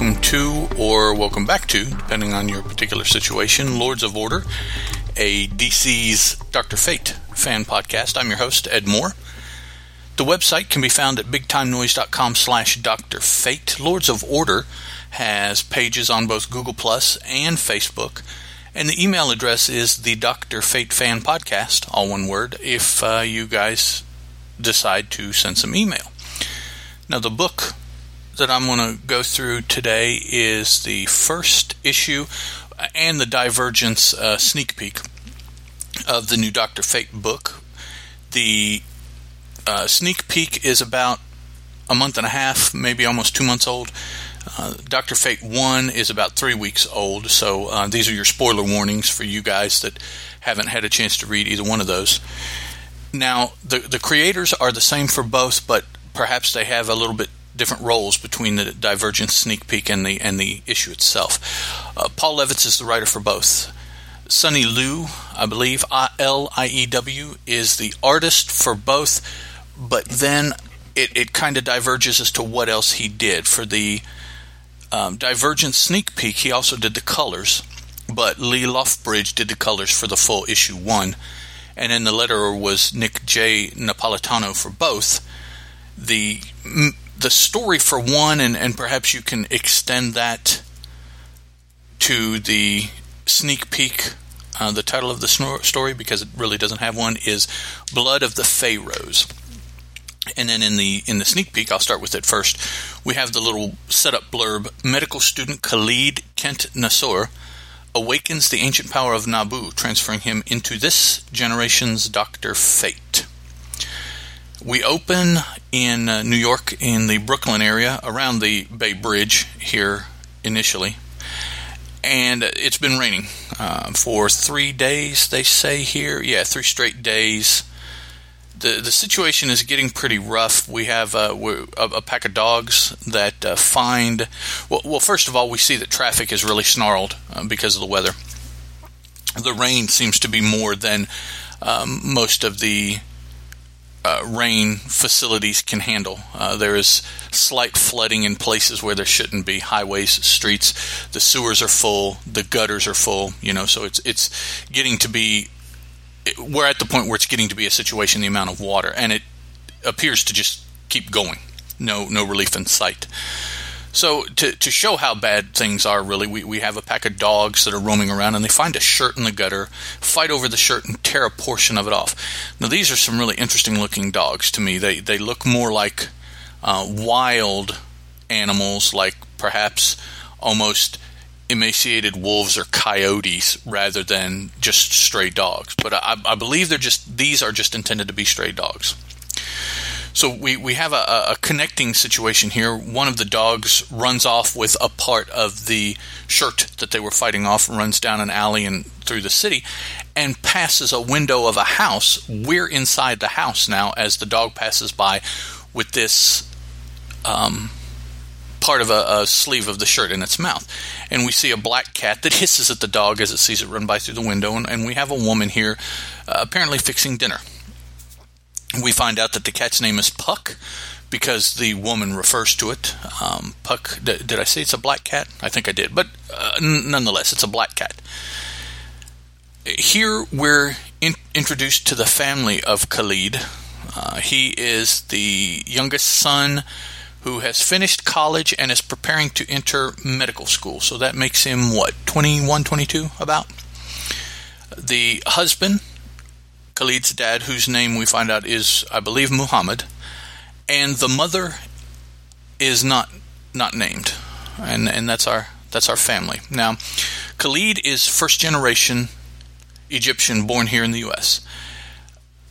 Welcome to, or welcome back to, depending on your particular situation, Lords of Order, a DC's Dr. Fate fan podcast. I'm your host, Ed Moore. The website can be found at bigtimenoise.com slash Dr. Fate. Lords of Order has pages on both Google Plus and Facebook. And the email address is the Dr. Fate Fan Podcast, all one word, if uh, you guys decide to send some email. Now, the book that I'm going to go through today is the first issue and the Divergence uh, sneak peek of the new Doctor Fate book. The uh, sneak peek is about a month and a half, maybe almost two months old. Uh, Doctor Fate 1 is about three weeks old, so uh, these are your spoiler warnings for you guys that haven't had a chance to read either one of those. Now, the, the creators are the same for both, but perhaps they have a little bit different roles between the Divergence sneak peek and the and the issue itself. Uh, Paul Levitz is the writer for both. Sonny Liew, I believe, L I E W, is the artist for both, but then it, it kind of diverges as to what else he did. For the um, Divergence sneak peek, he also did the colors, but Lee Loughridge did the colors for the full issue one. And then the letterer was Nick J. Napolitano for both. The the story for one, and, and perhaps you can extend that to the sneak peek. Uh, the title of the story, because it really doesn't have one, is "Blood of the Pharaohs." And then in the in the sneak peek, I'll start with it first. We have the little setup blurb: Medical student Khalid Kent Nassour awakens the ancient power of Nabu, transferring him into this generation's Doctor Fate. We open in uh, New York, in the Brooklyn area, around the Bay Bridge here initially. And it's been raining uh, for three days, they say here. Yeah, three straight days. The, the situation is getting pretty rough. We have uh, a, a, pack of dogs that uh, find. Well, well, first of all, we see that traffic is really snarled uh, because of the weather. The rain seems to be more than um, most of the uh, rain facilities can handle. Uh, there is slight flooding in places where there shouldn't be. Highways, streets, the sewers are full, the gutters are full. You know, so it's it's getting to be. We're at the point where it's getting to be a situation. The amount of water, and it appears to just keep going. No, no relief in sight. So to to show how bad things are, really, we, we have a pack of dogs that are roaming around, and they find a shirt in the gutter, fight over the shirt, and tear a portion of it off. Now these are some really interesting looking dogs to me. They they look more like uh, wild animals, like perhaps almost emaciated wolves or coyotes rather than just stray dogs. But I, I believe they're just these are just intended to be stray dogs. So we, we have a, a, connecting situation here. One of the dogs runs off with a part of the shirt that they were fighting off, runs down an alley and through the city, and passes a window of a house. We're inside the house now as the dog passes by with this um, part of a, a, sleeve of the shirt in its mouth. And we see a black cat that hisses at the dog as it sees it run by through the window. And, and we have a woman here uh, apparently fixing dinner we find out that the cat's name is Puck because the woman refers to it. Um, Puck, did, did, I say it's a black cat? I think I did, but uh, n- nonetheless, it's a black cat. Here we're in- introduced to the family of Khalid. Uh, he is the youngest son who has finished college and is preparing to enter medical school. So that makes him, what, 21, 22 about? The husband Khalid's dad, whose name we find out is, I believe, Muhammad, and the mother is not not named, and and that's our that's our family. Now, Khalid is first generation Egyptian, born here in the U.S.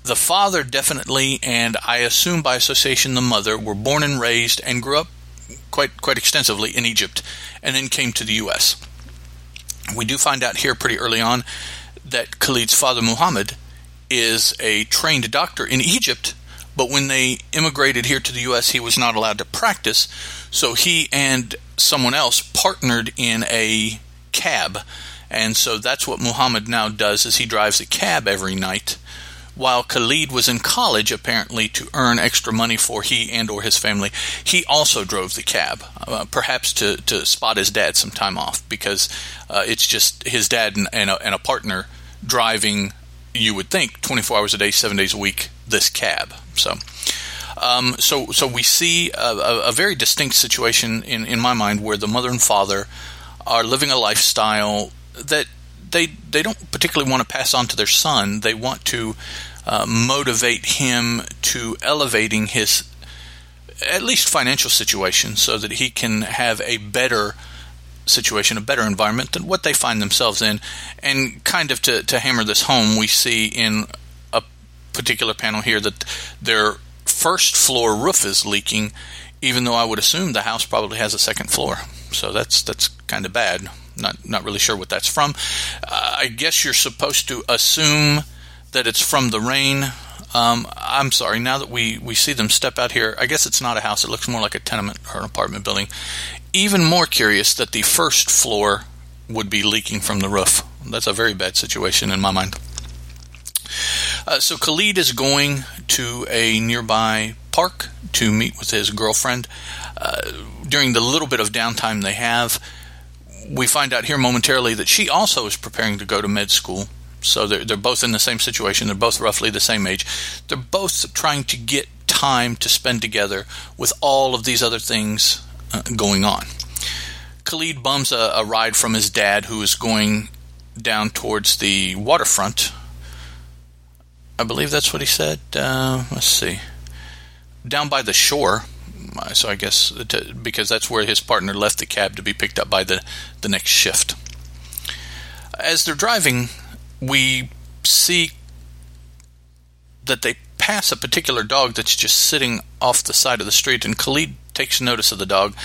The father definitely, and I assume by association the mother, were born and raised and grew up quite quite extensively in Egypt, and then came to the U.S. We do find out here pretty early on that Khalid's father Muhammad is a trained doctor in Egypt, but when they immigrated here to the U.S., he was not allowed to practice. So he and someone else partnered in a cab, and so that's what Muhammad now does: is he drives a cab every night while Khalid was in college, apparently to earn extra money for he and or his family, he also drove the cab, uh, perhaps to, to spot his dad some time off, because uh, it's just his dad and, and, a, and a partner driving, you would think, 24 hours a day, seven days a week, this cab. So. Um, so, so we see a, a, very distinct situation in, in my mind where the mother and father are living a lifestyle that they they don't particularly want to pass on to their son. They want to uh, motivate him to elevating his at least financial situation so that he can have a better situation, a better environment than what they find themselves in. And kind of to, to hammer this home, we see in a particular panel here that their first floor roof is leaking, even though I would assume the house probably has a second floor. So that's that's kind of bad. Not not really sure what that's from. Uh, I guess you're supposed to assume that it's from the rain. Um, I'm sorry. Now that we we see them step out here, I guess it's not a house. It looks more like a tenement or an apartment building. Even more curious that the first floor would be leaking from the roof. That's a very bad situation in my mind. Uh, so Khalid is going to a nearby park to meet with his girlfriend. Uh, during the little bit of downtime they have, we find out here momentarily that she also is preparing to go to med school. So they're, they're both in the same situation. They're both roughly the same age. They're both trying to get time to spend together with all of these other things uh, going on. Khalid bums a, a ride from his dad, who is going down towards the waterfront. I believe that's what he said. Uh, let's see. Down by the shore so I guess to, because that's where his partner left the cab to be picked up by the, the next shift. As they're driving, we see that they pass a particular dog that's just sitting off the side of the street, and Khalid takes notice of the dog.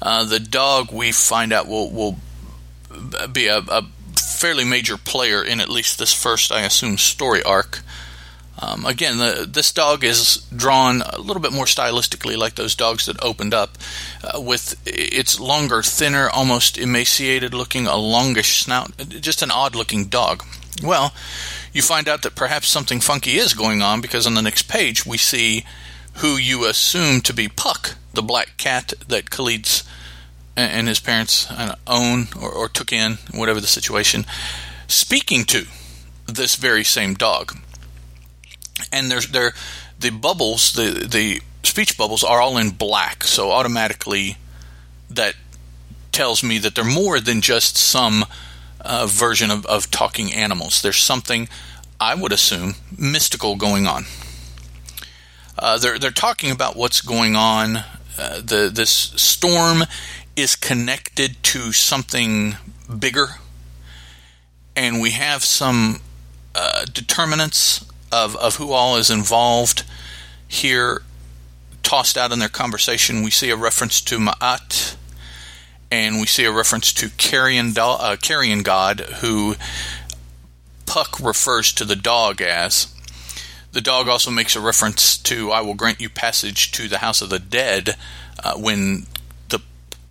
Uh, the dog, we find out, will will be a, a, fairly major player in at least this first, I assume, story arc. Um, again, the, this dog is drawn a little bit more stylistically like those dogs that opened up, uh, with its longer, thinner, almost emaciated looking, a longish snout. Just an odd looking dog. Well, you find out that perhaps something funky is going on because on the next page we see who you assume to be Puck, the black cat that Khalid's and his parents own or, or took in, whatever the situation, speaking to this very same dog. And there's there the bubbles the the speech bubbles are all in black so automatically that tells me that they're more than just some uh, version of, of talking animals. There's something i would assume mystical going on uh, they're they're talking about what's going on uh, the this storm is connected to something bigger and we have some uh, determinants of, of who all is involved here tossed out in their conversation. We see a reference to Ma'at, and we see a reference to carrion, do- uh, carrion God, who Puck refers to the dog as. The dog also makes a reference to I will grant you passage to the house of the dead uh, when the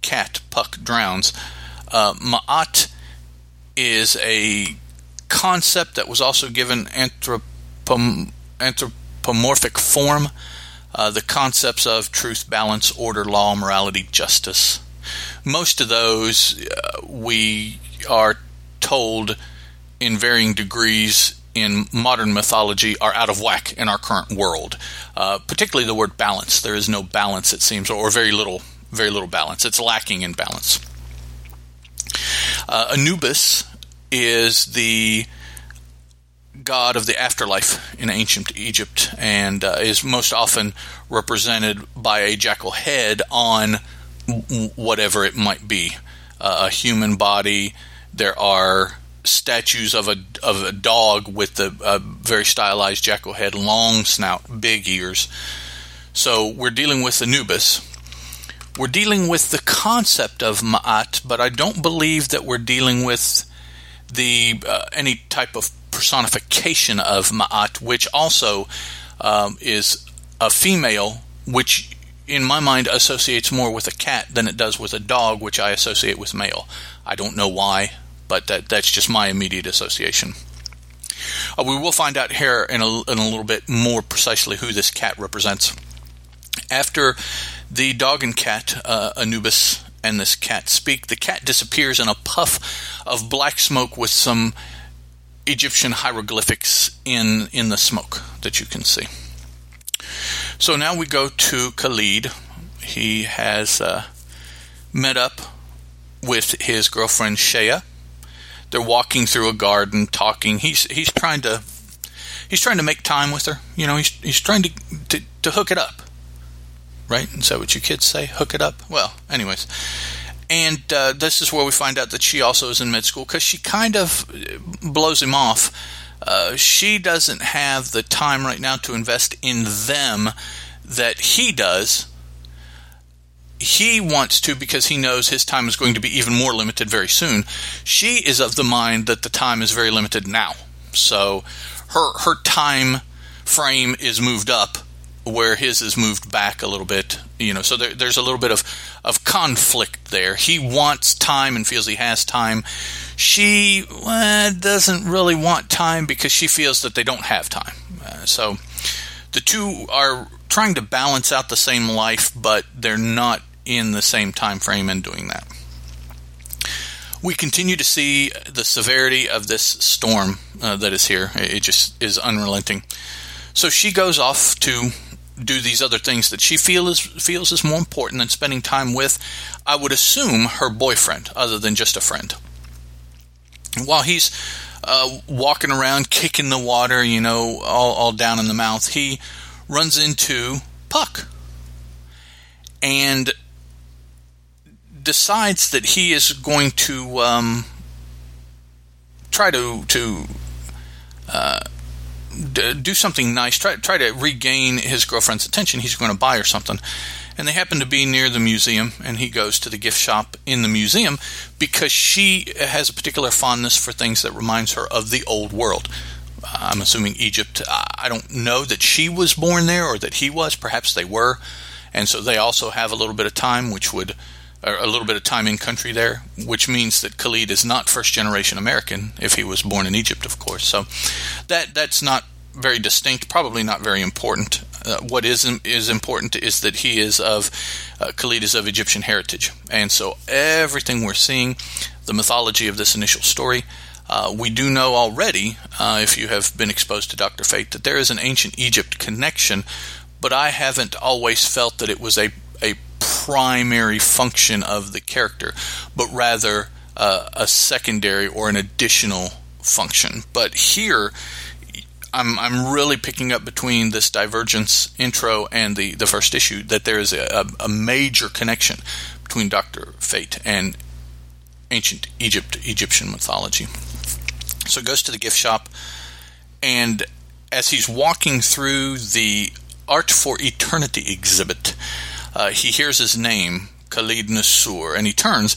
cat Puck drowns. Uh, Ma'at is a concept that was also given anthrop anthropomorphic form, uh, the concepts of truth, balance, order, law, morality, justice. Most of those uh, we are told in varying degrees in modern mythology are out of whack in our current world. Uh, particularly the word balance. There is no balance, it seems, or very little, very little balance. It's lacking in balance. Uh, Anubis is the god of the afterlife in ancient Egypt and uh, is most often represented by a jackal head on whatever it might be uh, a human body. There are statues of a of a dog with a, very stylized jackal head, long snout, big ears. So we're dealing with Anubis. We're dealing with the concept of Ma'at, but I don't believe that we're dealing with the uh, any type of personification of Ma'at, which also um, is a female, which in my mind associates more with a cat than it does with a dog, which I associate with male. I don't know why, but that, that's just my immediate association. Uh, we will find out here in a, in a little bit more precisely who this cat represents. After the dog and cat, uh, Anubis and this cat speak, the cat disappears in a puff of black smoke with some Egyptian hieroglyphics in in the smoke that you can see. So now we go to Khalid. He has uh, met up with his girlfriend Shea. They're walking through a garden, talking. He's he's trying to he's trying to make time with her. You know, he's he's trying to to, to hook it up. Right? Is that what you kids say? Hook it up? Well, anyways. And uh, this is where we find out that she also is in med school because she kind of blows him off. Uh, she doesn't have the time right now to invest in them that he does. He wants to because he knows his time is going to be even more limited very soon. She is of the mind that the time is very limited now. So her her time frame is moved up where his is moved back a little bit. You know, so there, there's a little bit of of conflict there. He wants time and feels he has time. She well, doesn't really want time because she feels that they don't have time. Uh, so the two are trying to balance out the same life, but they're not in the same time frame in doing that. We continue to see the severity of this storm uh, that is here. It just is unrelenting. So she goes off to do these other things that she feels feels is more important than spending time with, I would assume, her boyfriend, other than just a friend. While he's uh, walking around, kicking the water, you know, all, all down in the mouth, he runs into Puck and decides that he is going to um, try to to uh, do something nice, try try to regain his girlfriend's attention. He's going to buy her something, and they happen to be near the museum, and he goes to the gift shop in the museum because she has a particular fondness for things that reminds her of the old world. I'm assuming Egypt. I don't know that she was born there or that he was. Perhaps they were, and so they also have a little bit of time, which would a little bit of time in country there, which means that Khalid is not first generation American if he was born in Egypt, of course. So that that's not very distinct, probably not very important. Uh, what is is important is that he is of uh, Khalid is of Egyptian heritage, and so everything we're seeing, the mythology of this initial story. Uh, we do know already, uh, if you have been exposed to Dr. Fate, that there is an ancient Egypt connection, but I haven't always felt that it was a, a primary function of the character, but rather uh, a secondary or an additional function. But here, I'm I'm really picking up between this divergence intro and the, the first issue that there is a, a major connection between Doctor Fate and ancient Egypt Egyptian mythology. So he goes to the gift shop, and as he's walking through the Art for Eternity exhibit, uh, he hears his name, Khalid Nassour, and he turns,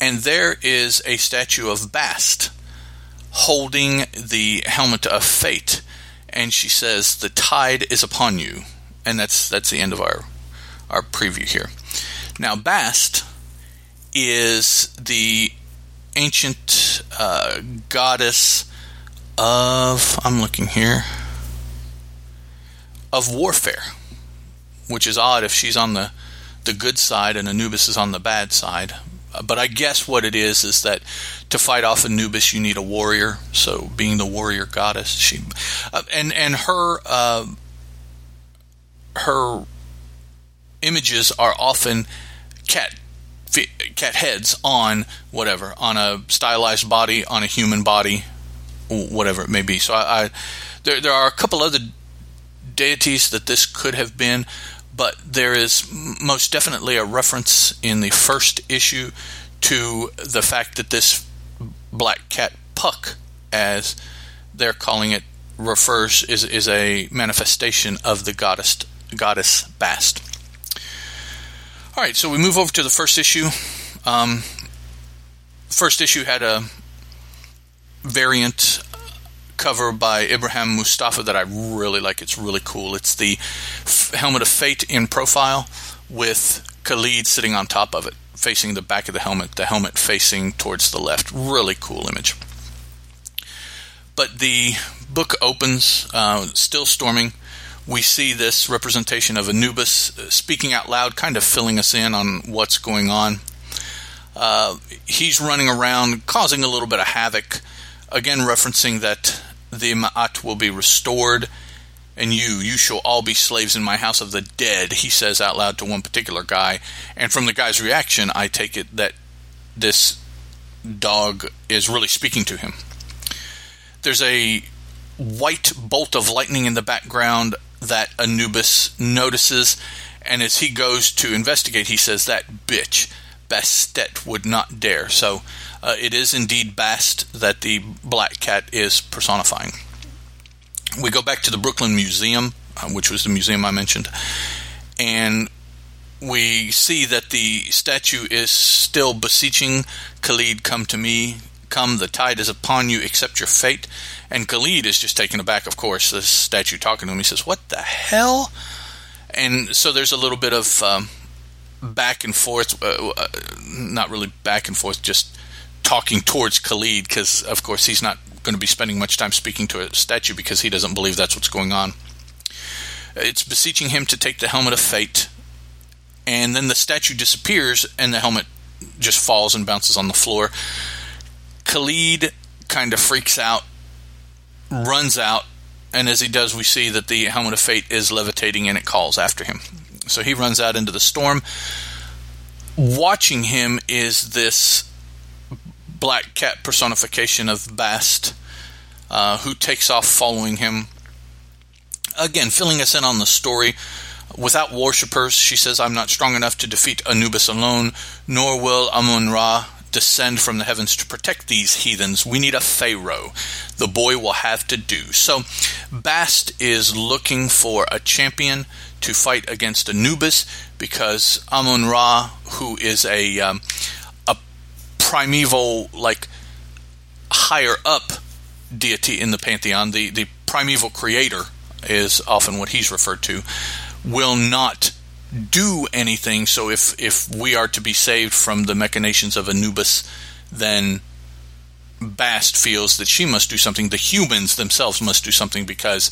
and there is a statue of Bast holding the helmet of fate. And she says, The tide is upon you. And that's that's the end of our our preview here. Now Bast is the ancient uh, goddess of I'm looking here of warfare which is odd if she's on the the good side and Anubis is on the bad side. Uh, but I guess what it is is that to fight off Anubis, you need a warrior. So, being the warrior goddess, she uh, and and her uh, her images are often cat cat heads on whatever on a stylized body on a human body, whatever it may be. So, I, I there there are a couple other deities that this could have been, but there is most definitely a reference in the first issue to the fact that this black cat puck, as they're calling it, refers is is a manifestation of the goddess goddess Bast. All right, so we move over to the first issue. Um, first issue had a variant cover by Ibrahim Mustafa that I really like. It's really cool. It's the f- helmet of fate in profile with Khalid sitting on top of it, facing the back of the helmet, the helmet facing towards the left. Really cool image. But the book opens, uh, still storming. We see this representation of Anubis uh, speaking out loud, kind of filling us in on what's going on. Uh, he's running around, causing a little bit of havoc. Again, referencing that the Ma'at will be restored, and you, you shall all be slaves in my house of the dead, he says out loud to one particular guy. And from the guy's reaction, I take it that this dog is really speaking to him. There's a white bolt of lightning in the background that Anubis notices, and as he goes to investigate, he says, That bitch, Bastet, would not dare. So uh, it is indeed Bast that the black cat is personifying. We go back to the Brooklyn Museum, uh, which was the museum I mentioned, and we see that the statue is still beseeching Khalid, come to me, come, the tide is upon you, accept your fate. And Khalid is just taken aback, of course, the statue talking to him. He says, What the hell? And so there's a little bit of um, back and forth, uh, uh, not really back and forth, just talking towards Khalid, because, of course, he's not going to be spending much time speaking to a statue because he doesn't believe that's what's going on. It's beseeching him to take the helmet of fate and then the statue disappears and the helmet just falls and bounces on the floor. Khalid kind of freaks out, runs out, and as he does, we see that the helmet of fate is levitating and it calls after him. So he runs out into the storm. Watching him is this black cat personification of Bast, uh, who takes off following him. Again, filling us in on the story Without worshippers, she says, I'm not strong enough to defeat Anubis alone, nor will Amun Ra descend from the heavens to protect these heathens. We need a pharaoh. The boy will have to do. So, Bast is looking for a champion to fight against Anubis because Amun Ra, who is a um, a primeval like higher up deity in the pantheon, the the primeval creator is often what he's referred to will not do anything. So if if we are to be saved from the machinations of Anubis, then Bast feels that she must do something. The humans themselves must do something because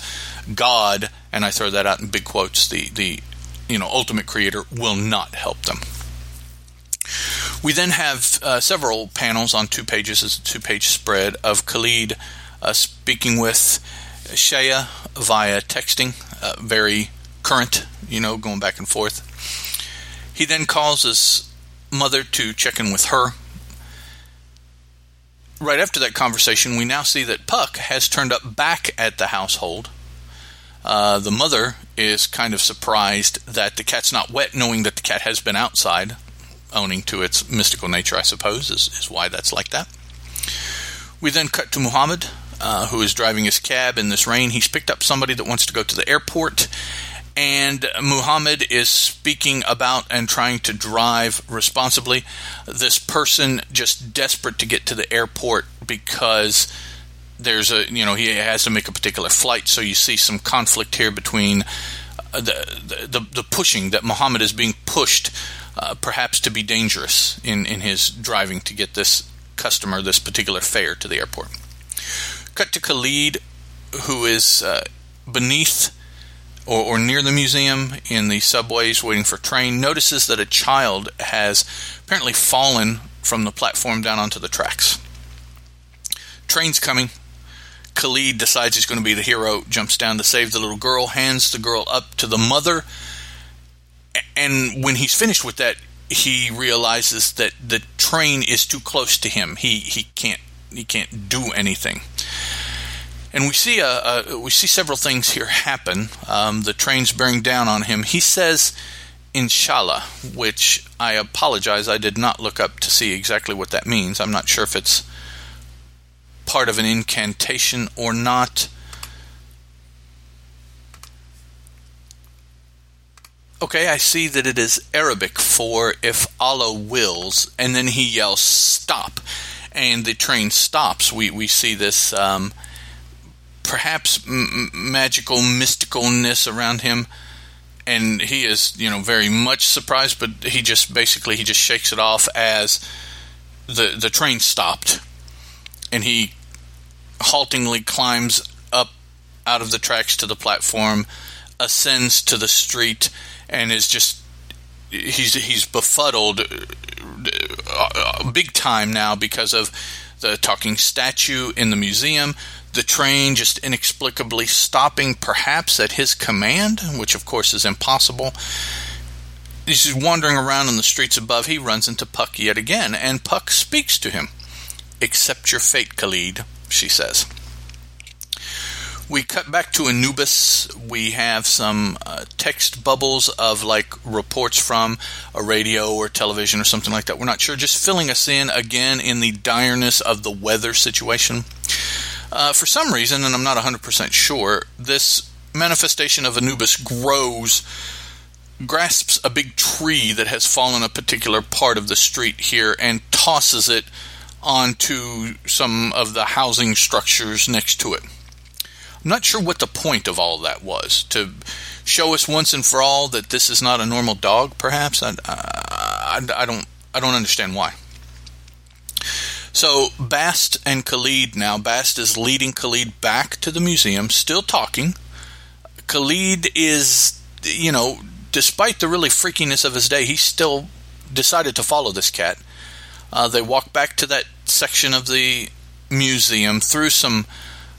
God, and I throw that out in big quotes, the the you know ultimate creator will not help them. We then have uh, several panels on two pages, as a two page spread of Khalid uh, speaking with Shea via texting, uh, very current, you know, going back and forth. He then calls his mother to check in with her. Right after that conversation, we now see that Puck has turned up back at the household. Uh, the mother is kind of surprised that the cat's not wet, knowing that the cat has been outside, owning to its mystical nature, I suppose, is, is why that's like that. We then cut to Muhammad, uh, who is driving his cab in this rain. He's picked up somebody that wants to go to the airport, and Muhammad is speaking about and trying to drive responsibly. This person just desperate to get to the airport because there's a you know he has to make a particular flight. So you see some conflict here between uh, the the, the pushing that Muhammad is being pushed, uh, perhaps to be dangerous in in his driving to get this customer this particular fare to the airport. Cut to Khalid, who is uh, beneath or, or near the museum in the subways waiting for train notices that a child has apparently fallen from the platform down onto the tracks. Train's coming. Khalid decides he's going to be the hero, jumps down to save the little girl, hands the girl up to the mother, and when he's finished with that, he realizes that the train is too close to him. He he can't he can't do anything and we see a, a, we see several things here happen. Um, the train's bearing down on him. He says, "Inshallah," which I apologize, I did not look up to see exactly what that means. I'm not sure if it's part of an incantation or not. Okay, I see that it is Arabic for if Allah wills, and then he yells, "Stop!" and the train stops. We we see this. Um, perhaps m- magical mysticalness around him. And he is you know very much surprised but he just basically he just shakes it off as the the train stopped. And he haltingly climbs up out of the tracks to the platform, ascends to the street, and is just he's he's befuddled uh, big time now because of the talking statue in the museum, the train just inexplicably stopping, perhaps at his command, which of course is impossible. He's wandering around in the streets above. He runs into Puck yet again, and Puck speaks to him. Accept your fate, Khalid, she says. We cut back to Anubis. We have some uh, text bubbles of like reports from a radio or television or something like that. We're not sure. Just filling us in again in the direness of the weather situation. Uh, for some reason, and I'm not 100% sure, this manifestation of Anubis grows, grasps a big tree that has fallen a particular part of the street here, and tosses it onto some of the housing structures next to it. I'm not sure what the point of all of that was. To show us once and for all that this is not a normal dog, perhaps? I, I, I don't, I don't understand why. So Bast and Khalid now. Bast is leading Khalid back to the museum, still talking. Khalid is, you know, despite the really freakiness of his day, he still decided to follow this cat. Uh, they walk back to that section of the museum through some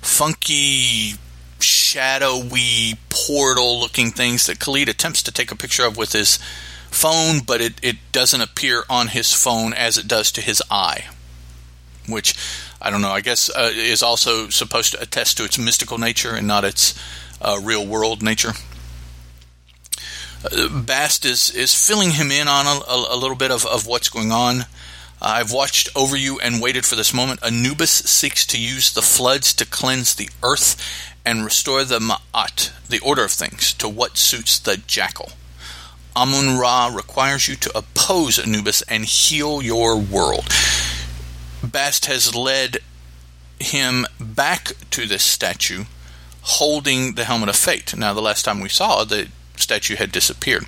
funky, shadowy, portal looking things that Khalid attempts to take a picture of with his phone, but it, it doesn't appear on his phone as it does to his eye. Which, I don't know, I guess uh, is also supposed to attest to its mystical nature and not its uh, real world nature. Uh, Bast is, is filling him in on a, a, a little bit of, of what's going on. I've watched over you and waited for this moment. Anubis seeks to use the floods to cleanse the earth and restore the Ma'at, the order of things, to what suits the jackal. Amun Ra requires you to oppose Anubis and heal your world. Bast has led him back to this statue holding the helmet of fate. Now, the last time we saw, the statue had disappeared.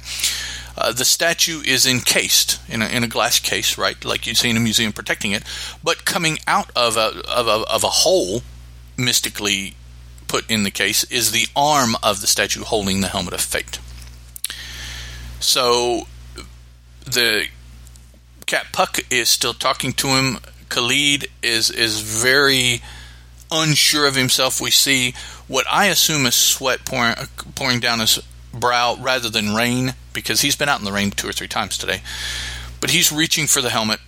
Uh, the statue is encased in a, in a glass case, right, like you'd see in a museum protecting it, but coming out of a, of a, of a hole mystically put in the case is the arm of the statue holding the helmet of fate. So the cat Puck is still talking to him. Khalid is is very unsure of himself. We see what I assume is sweat pouring pouring down his brow rather than rain because he's been out in the rain two or three times today. But he's reaching for the helmet.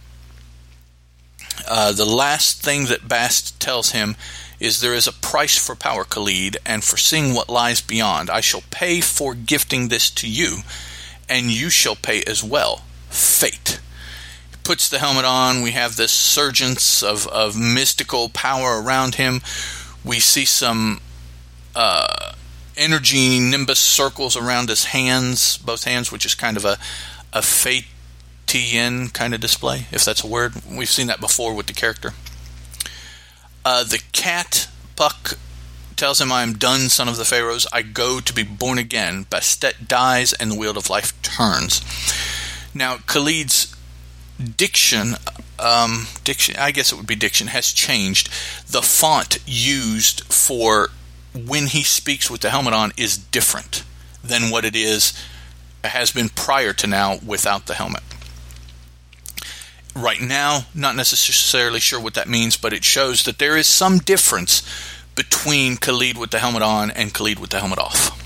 Uh, the last thing that Bast tells him is there is a price for power, Khalid, and for seeing what lies beyond. I shall pay for gifting this to you, and you shall pay as well. Fate. Puts the helmet on. We have this surgence of, of mystical power around him. We see some uh, energy nimbus circles around his hands, both hands, which is kind of a a Fatian kind of display, if that's a word. We've seen that before with the character. Uh, the cat Puck tells him, I am done, son of the Pharaohs. I go to be born again. Bastet dies, and the wheel of life turns. Now, Khalid's diction, um, diction, I guess it would be diction, has changed. The font used for when he speaks with the helmet on is different than what it is has been prior to now without the helmet. Right now, not necessarily sure what that means, but it shows that there is some difference between Khalid with the helmet on and Khalid with the helmet off.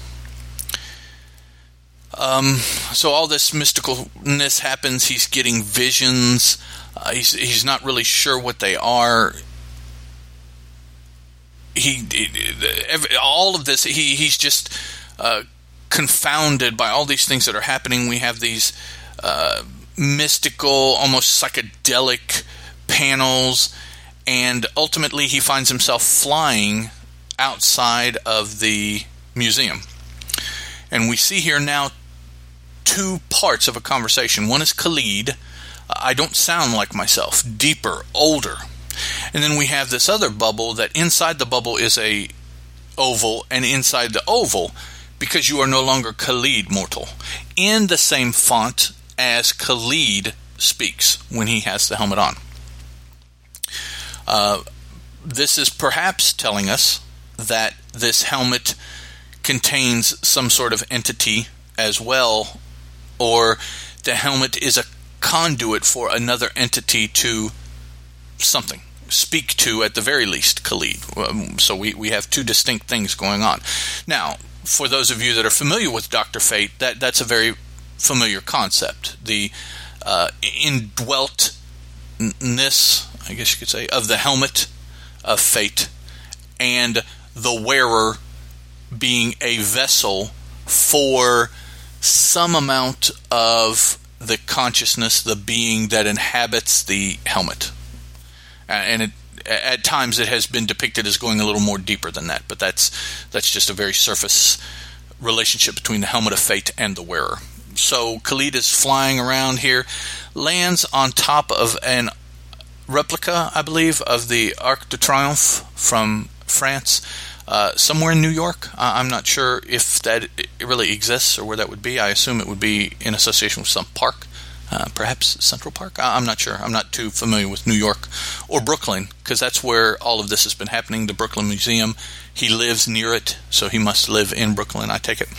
Um, so all this mysticalness happens. He's getting visions. Uh, he's he's not really sure what they are he, all of this he he's just uh, confounded by all these things that are happening. We have these uh, mystical, almost psychedelic panels, and ultimately he finds himself flying outside of the museum. And we see here now two parts of a conversation. One is Khalid. I don't sound like myself. Deeper, older, and then we have this other bubble that inside the bubble is a oval, and inside the oval, because you are no longer Khalid mortal, in the same font as Khalid speaks when he has the helmet on. Uh, this is perhaps telling us that this helmet contains some sort of entity as well, or the helmet is a conduit for another entity to something speak to at the very least Khalid. Um, so we, we have two distinct things going on. Now, for those of you that are familiar with Doctor Fate, that that's a very familiar concept. The uh, indweltness, I guess you could say, of the helmet of fate, and the wearer being a vessel for some amount of the consciousness, the being that inhabits the helmet. Uh, and it, at times it has been depicted as going a little more deeper than that, but that's that's just a very surface relationship between the helmet of fate and the wearer. So Khalid is flying around here, lands on top of an replica, I believe, of the Arc de Triomphe from France, uh, somewhere in New York. Uh, I'm not sure if that really exists or where that would be. I assume it would be in association with some park. Uh, perhaps Central Park. I'm not sure. I'm not too familiar with New York or Brooklyn because that's where all of this has been happening. The Brooklyn Museum. He lives near it, so he must live in Brooklyn. I take it.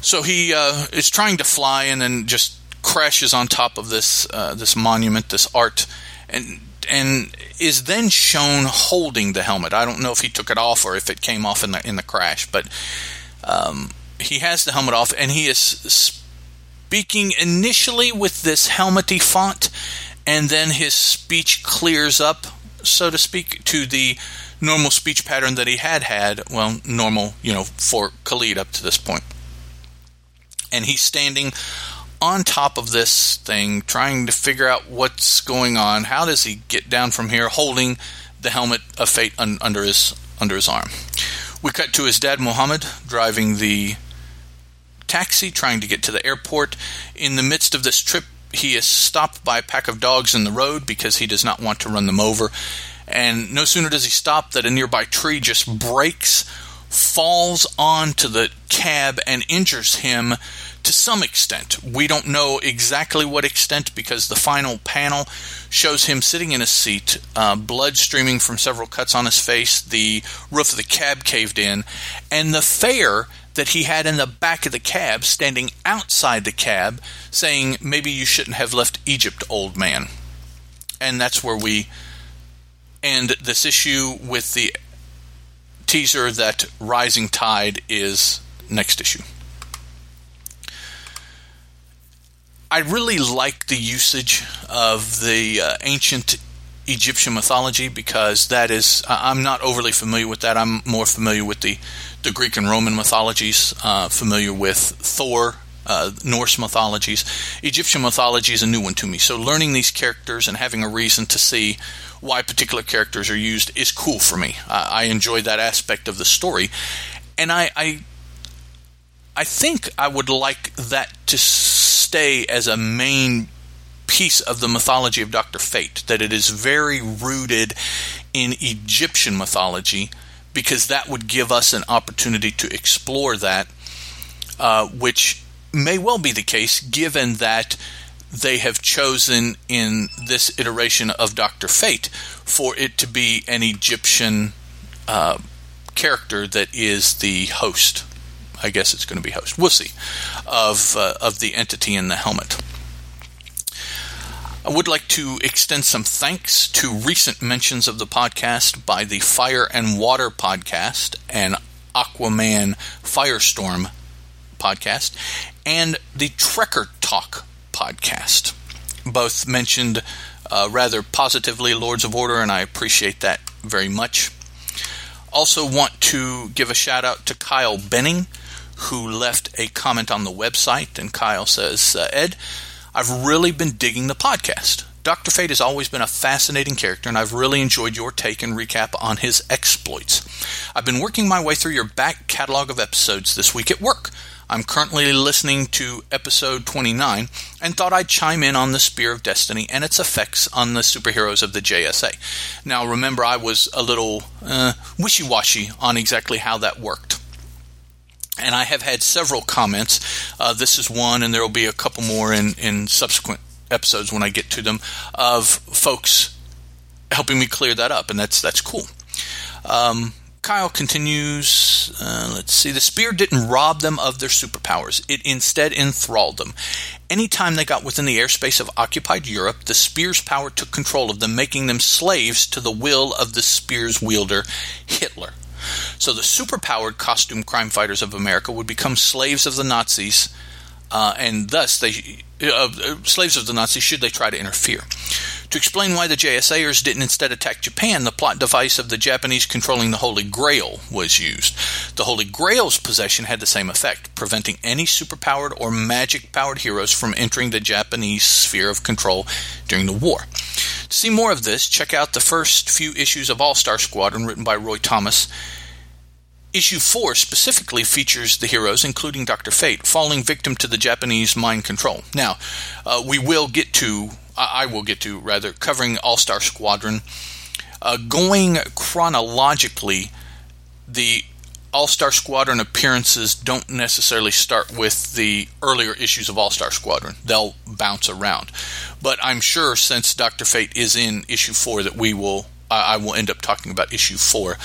So he uh, is trying to fly and then just crashes on top of this uh, this monument, this art, and and is then shown holding the helmet. I don't know if he took it off or if it came off in the in the crash, but um, he has the helmet off and he is speaking initially with this helmety font, and then his speech clears up, so to speak, to the normal speech pattern that he had had. Well, normal, you know, for Khalid up to this point. point and he's standing on top of this thing, trying to figure out what's going on. How does he get down from here, holding the helmet of fate un- under his under his arm? We cut to his dad, Muhammad, driving the taxi, trying to get to the airport. In the midst of this trip, he is stopped by a pack of dogs in the road because he does not want to run them over. And no sooner does he stop that a nearby tree just breaks falls onto the cab and injures him to some extent. We don't know exactly what extent because the final panel shows him sitting in a seat, uh, blood streaming from several cuts on his face, the roof of the cab caved in, and the fare that he had in the back of the cab standing outside the cab saying, Maybe you shouldn't have left Egypt, old man. And that's where we end this issue with the teaser that Rising Tide is next issue. I really like the usage of the uh, ancient Egyptian mythology because that is I'm not overly familiar with that. I'm more familiar with the the Greek and Roman mythologies, uh, familiar with Thor, uh, Norse mythologies. Egyptian mythology is a new one to me. So learning these characters and having a reason to see why particular characters are used is cool for me. Uh, I enjoy that aspect of the story, and I, I, I think I would like that to stay as a main piece of the mythology of Doctor Fate. That it is very rooted in Egyptian mythology, because that would give us an opportunity to explore that, uh, which may well be the case given that they have chosen in this iteration of Doctor Fate for it to be an Egyptian uh, character that is the host. I guess it's going to be host. We'll see of uh, of the entity in the helmet. I would like to extend some thanks to recent mentions of the podcast by the Fire and Water podcast and Aquaman Firestorm podcast and the Trekker Talk podcast. Both mentioned uh, rather positively Lords of Order, and I appreciate that very much. Also, want to give a shout out to Kyle Benning, who left a comment on the website. And Kyle says, uh, Ed, I've really been digging the podcast. Dr. Fate has always been a fascinating character, and I've really enjoyed your take and recap on his exploits. I've been working my way through your back catalog of episodes this week at work. I'm currently listening to episode 29 and thought I'd chime in on the Spear of Destiny and its effects on the superheroes of the JSA. Now, remember, I was a little uh, wishy washy on exactly how that worked. And I have had several comments. Uh, this is one, and there will be a couple more in, in subsequent episodes when I get to them, of folks helping me clear that up, and that's that's cool. Um, Kyle continues. Uh, let's see. The spear didn't rob them of their superpowers. It instead enthralled them. Anytime they got within the airspace of occupied Europe, the spear's power took control of them, making them slaves to the will of the spear's wielder, Hitler. So the superpowered costume crime fighters of America would become slaves of the Nazis, uh, and thus they uh, slaves of the Nazis should they try to interfere. To explain why the JSAers didn't instead attack Japan, the plot device of the Japanese controlling the Holy Grail was used. The Holy Grail's possession had the same effect, preventing any superpowered or magic powered heroes from entering the Japanese sphere of control during the war. To see more of this, check out the first few issues of All Star Squadron written by Roy Thomas. Issue 4 specifically features the heroes, including Dr. Fate, falling victim to the Japanese mind control. Now, uh, we will get to I will get to rather covering All Star Squadron. Uh, going chronologically, the All Star Squadron appearances don't necessarily start with the earlier issues of All Star Squadron. They'll bounce around, but I'm sure since Doctor Fate is in issue four that we will I will end up talking about issue four.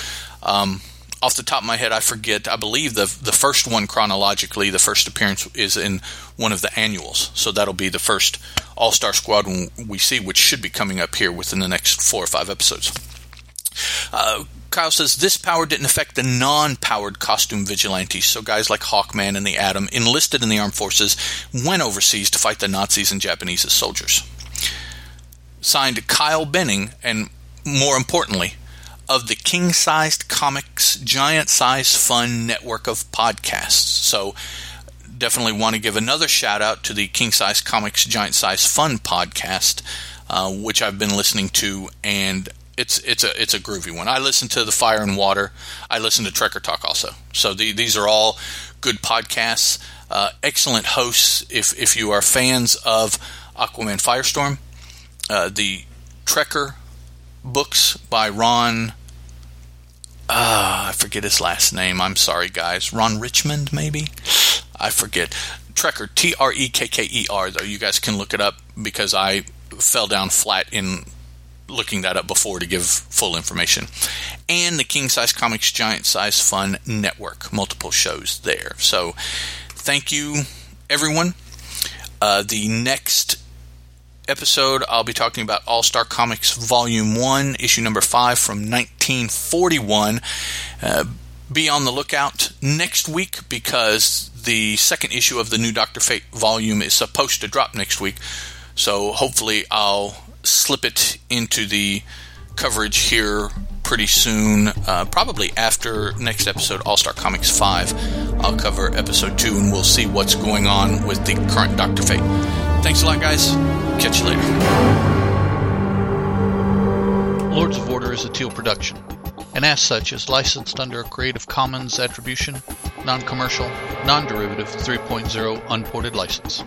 Um, off the top of my head, I forget. I believe the the first one chronologically, the first appearance is in one of the annuals, so that'll be the first All Star squad we see, which should be coming up here within the next four or five episodes. Uh, Kyle says this power didn't affect the non-powered costume vigilantes, so guys like Hawkman and the Atom, enlisted in the armed forces, went overseas to fight the Nazis and Japanese as soldiers. Signed Kyle Benning, and more importantly, of the King Sized Comics Giant Size Fun network of podcasts. So definitely want to give another shout out to the King Sized Comics Giant Size Fun podcast, uh, which I've been listening to, and it's it's a it's a groovy one. I listen to the Fire and Water. I listen to Trekker Talk also. So the, these are all good podcasts. Uh, excellent hosts. If if you are fans of Aquaman Firestorm, uh, the Trekker books by Ron uh, I forget his last name. I'm sorry, guys. Ron Richmond, maybe? I forget. Trekker, T R E K K E R, though. You guys can look it up because I fell down flat in looking that up before to give full information. And the King Size Comics Giant Size Fun Network, multiple shows there. So thank you, everyone. Uh, the next episode, I'll be talking about All Star Comics Volume 1, issue number 5 from 1941. Uh, be on the lookout next week because the second issue of the new Doctor Fate volume is supposed to drop next week. So hopefully, I'll slip it into the coverage here pretty soon, uh, probably after next episode, All Star Comics 5. I'll cover episode 2 and we'll see what's going on with the current Doctor Fate. Thanks a lot, guys. Catch you later. Lords of Order is a Teal production, and as such is licensed under a Creative Commons Attribution, Non Commercial, Non Derivative 3.0 Unported license.